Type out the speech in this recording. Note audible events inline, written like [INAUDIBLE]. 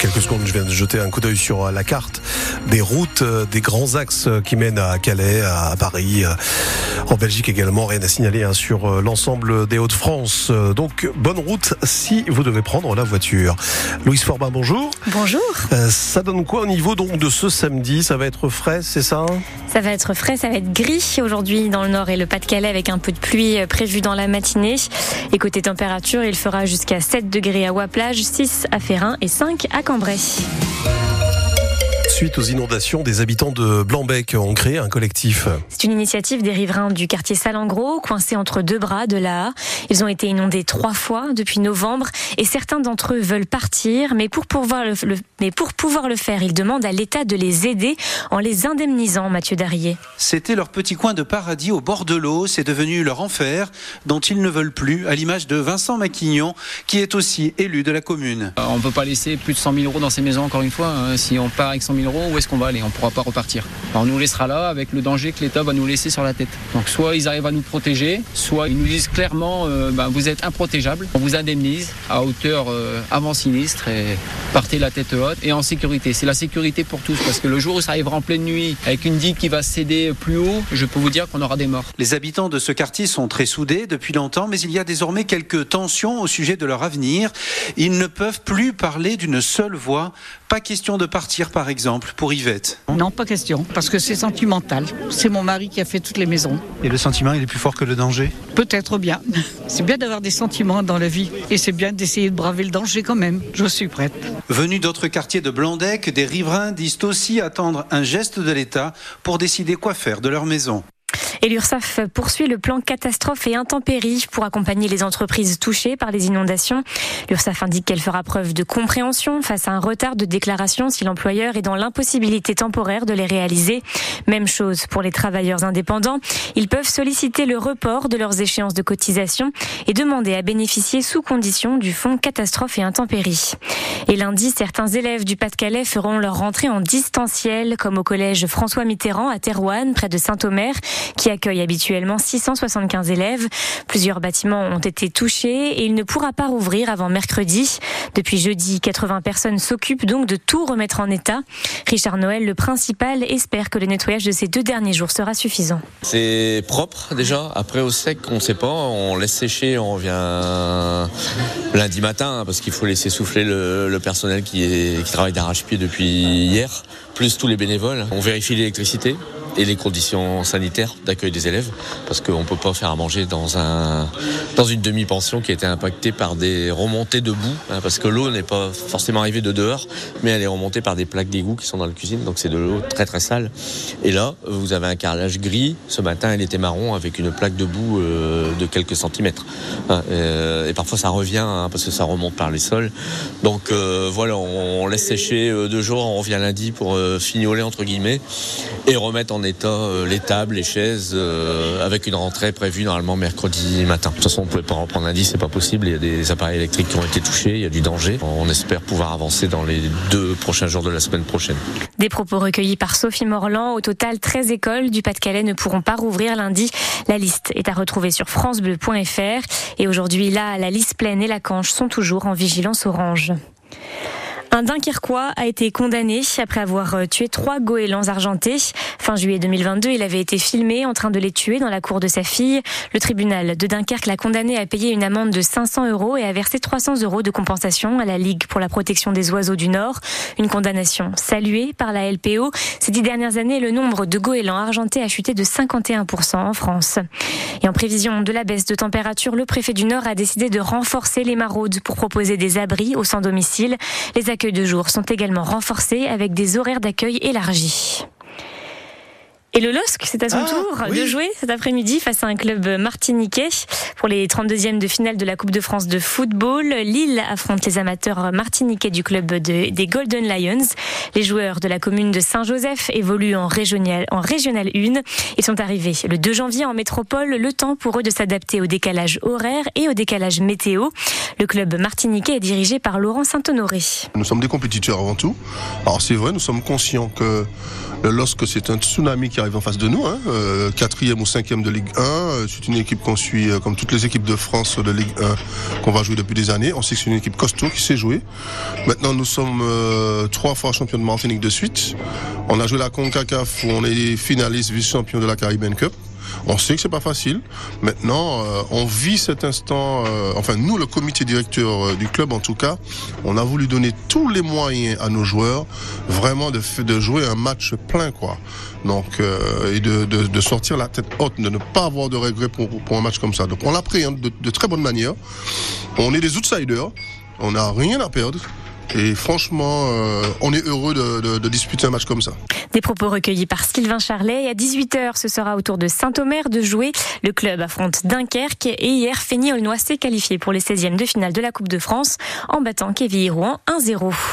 y a quelques secondes, je viens de jeter un coup d'œil sur la carte des routes, des grands axes qui mènent à Calais, à Paris, en Belgique également. Rien à signaler hein, sur l'ensemble des Hauts-de-France. Donc, bonne route si vous devez prendre la voiture. Louise Forbin, bonjour. Bonjour. ça donne quoi au niveau donc de ce samedi? Ça va être frais, c'est ça? Ça va être frais, ça va être gris aujourd'hui dans le nord et le Pas-de-Calais avec un peu de pluie prévue dans la matinée. Et côté température, il fera jusqu'à 7 degrés à Waplage, 6 à Ferrin et 5 à Cambrai vrai. Suite aux inondations, des habitants de Blanbec ont créé un collectif. C'est une initiative des riverains du quartier Salengro, coincés entre deux bras de la Ils ont été inondés trois fois depuis novembre et certains d'entre eux veulent partir, mais pour pouvoir le, mais pour pouvoir le faire, ils demandent à l'État de les aider en les indemnisant, Mathieu Darrier. C'était leur petit coin de paradis au bord de l'eau, c'est devenu leur enfer dont ils ne veulent plus, à l'image de Vincent Maquignon, qui est aussi élu de la commune. On ne peut pas laisser plus de 100 000 euros dans ces maisons, encore une fois. Hein. Si on part avec 100 000 où est-ce qu'on va aller? On ne pourra pas repartir. on nous laissera là avec le danger que l'État va nous laisser sur la tête. Donc soit ils arrivent à nous protéger, soit ils nous disent clairement euh, ben, vous êtes improtégeable, on vous indemnise à hauteur euh, avant sinistre et partez la tête haute et en sécurité. C'est la sécurité pour tous parce que le jour où ça arrivera en pleine nuit avec une digue qui va céder plus haut, je peux vous dire qu'on aura des morts. Les habitants de ce quartier sont très soudés depuis longtemps, mais il y a désormais quelques tensions au sujet de leur avenir. Ils ne peuvent plus parler d'une seule voix. Pas question de partir par exemple pour Yvette Non, pas question, parce que c'est sentimental. C'est mon mari qui a fait toutes les maisons. Et le sentiment, il est plus fort que le danger? Peut-être bien. [LAUGHS] C'est bien d'avoir des sentiments dans la vie. Et c'est bien d'essayer de braver le danger quand même. Je suis prête. Venus d'autres quartiers de Blandec, des riverains disent aussi attendre un geste de l'État pour décider quoi faire de leur maison. Et l'URSSAF poursuit le plan catastrophe et intempéries pour accompagner les entreprises touchées par les inondations. L'URSSAF indique qu'elle fera preuve de compréhension face à un retard de déclaration si l'employeur est dans l'impossibilité temporaire de les réaliser. Même chose pour les travailleurs indépendants. Ils peuvent solliciter le report de leurs échéances de cotisation et demander à bénéficier sous condition du fonds catastrophe et intempéries. Et lundi, certains élèves du Pas-de-Calais feront leur rentrée en distanciel, comme au collège François Mitterrand à Terouane, près de Saint-Omer, qui accueille habituellement 675 élèves. Plusieurs bâtiments ont été touchés et il ne pourra pas rouvrir avant mercredi. Depuis jeudi, 80 personnes s'occupent donc de tout remettre en état. Richard Noël, le principal, espère que le nettoyage de ces deux derniers jours sera suffisant. C'est propre déjà. Après au sec, on ne sait pas. On laisse sécher, on revient lundi matin parce qu'il faut laisser souffler le, personnel qui travaille d'arrache-pied depuis hier, plus tous les bénévoles. On vérifie l'électricité et les conditions sanitaires d'accueil des élèves, parce qu'on ne peut pas faire à manger dans, un, dans une demi-pension qui a été impactée par des remontées de boue, hein, parce que l'eau n'est pas forcément arrivée de dehors, mais elle est remontée par des plaques d'égout qui sont dans la cuisine, donc c'est de l'eau très très sale. Et là, vous avez un carrelage gris, ce matin elle était marron avec une plaque de boue euh, de quelques centimètres. Euh, et parfois ça revient, hein, parce que ça remonte par les sols. Donc euh, voilà, on, laisse sécher deux jours, on revient lundi pour fignoler entre guillemets, et remettre en état euh, les tables, les chaises, euh, avec une rentrée prévue normalement mercredi matin. De toute façon, on ne pouvait pas reprendre lundi, c'est pas possible. Il y a des appareils électriques qui ont été touchés, il y a du danger. On espère pouvoir avancer dans les deux prochains jours de la semaine prochaine. Des propos recueillis par Sophie Morland. Au total, 13 écoles du Pas-de-Calais ne pourront pas rouvrir lundi. La liste est à retrouver sur francebleu.fr. Et aujourd'hui, là, la liste pleine et la Canche sont toujours en vigilance orange. Un Dunkerquois a été condamné après avoir euh, tué trois goélands argentés. Fin juillet 2022, il avait été filmé en train de les tuer dans la cour de sa fille. Le tribunal de Dunkerque l'a condamné à payer une amende de 500 euros et à verser 300 euros de compensation à la Ligue pour la protection des oiseaux du Nord. Une condamnation saluée par la LPO. Ces dix dernières années, le nombre de goélands argentés a chuté de 51% en France. Et en prévision de la baisse de température, le préfet du Nord a décidé de renforcer les maraudes pour proposer des abris au sans domicile. Les accueils de jour sont également renforcés avec des horaires d'accueil élargis. Et le LOSC, c'est à son ah, tour de jouer cet après-midi face à un club martiniquais pour les 32e de finale de la Coupe de France de football. Lille affronte les amateurs martiniquais du club des Golden Lions. Les joueurs de la commune de Saint-Joseph évoluent en régional, en régional 1 et sont arrivés le 2 janvier en métropole. Le temps pour eux de s'adapter au décalage horaire et au décalage météo. Le club martiniquais est dirigé par Laurent Saint-Honoré. Nous sommes des compétiteurs avant tout. Alors c'est vrai, nous sommes conscients que le LOSC, c'est un tsunami qui arrive en face de nous, hein, euh, quatrième ou cinquième de Ligue 1. C'est une équipe qu'on suit comme toutes les équipes de France de Ligue 1 qu'on va jouer depuis des années. On sait que c'est une équipe costaud qui sait jouer. Maintenant, nous sommes trois fois champions de Martinique de suite. On a joué la CONCACAF où on est finaliste vice-champion de la Caribbean Cup. On sait que c'est pas facile. Maintenant, euh, on vit cet instant. Euh, enfin, nous, le comité directeur euh, du club, en tout cas, on a voulu donner tous les moyens à nos joueurs, vraiment de, jouer un match plein, quoi. Donc, et de, sortir la tête haute, de ne pas avoir de regrets pour, un match comme ça. Donc, on l'a pris de, de très bonne manière. On est des outsiders. On n'a rien à perdre. Et franchement, euh, on est heureux de, de, disputer un match comme ça. Des propos recueillis par Sylvain Charlet. Et à 18h, ce sera au tour de Saint-Omer de jouer. Le club affronte Dunkerque et hier, Fény Aulnois s'est qualifié pour les 16e de finale de la Coupe de France en battant Kevin Rouen 1-0.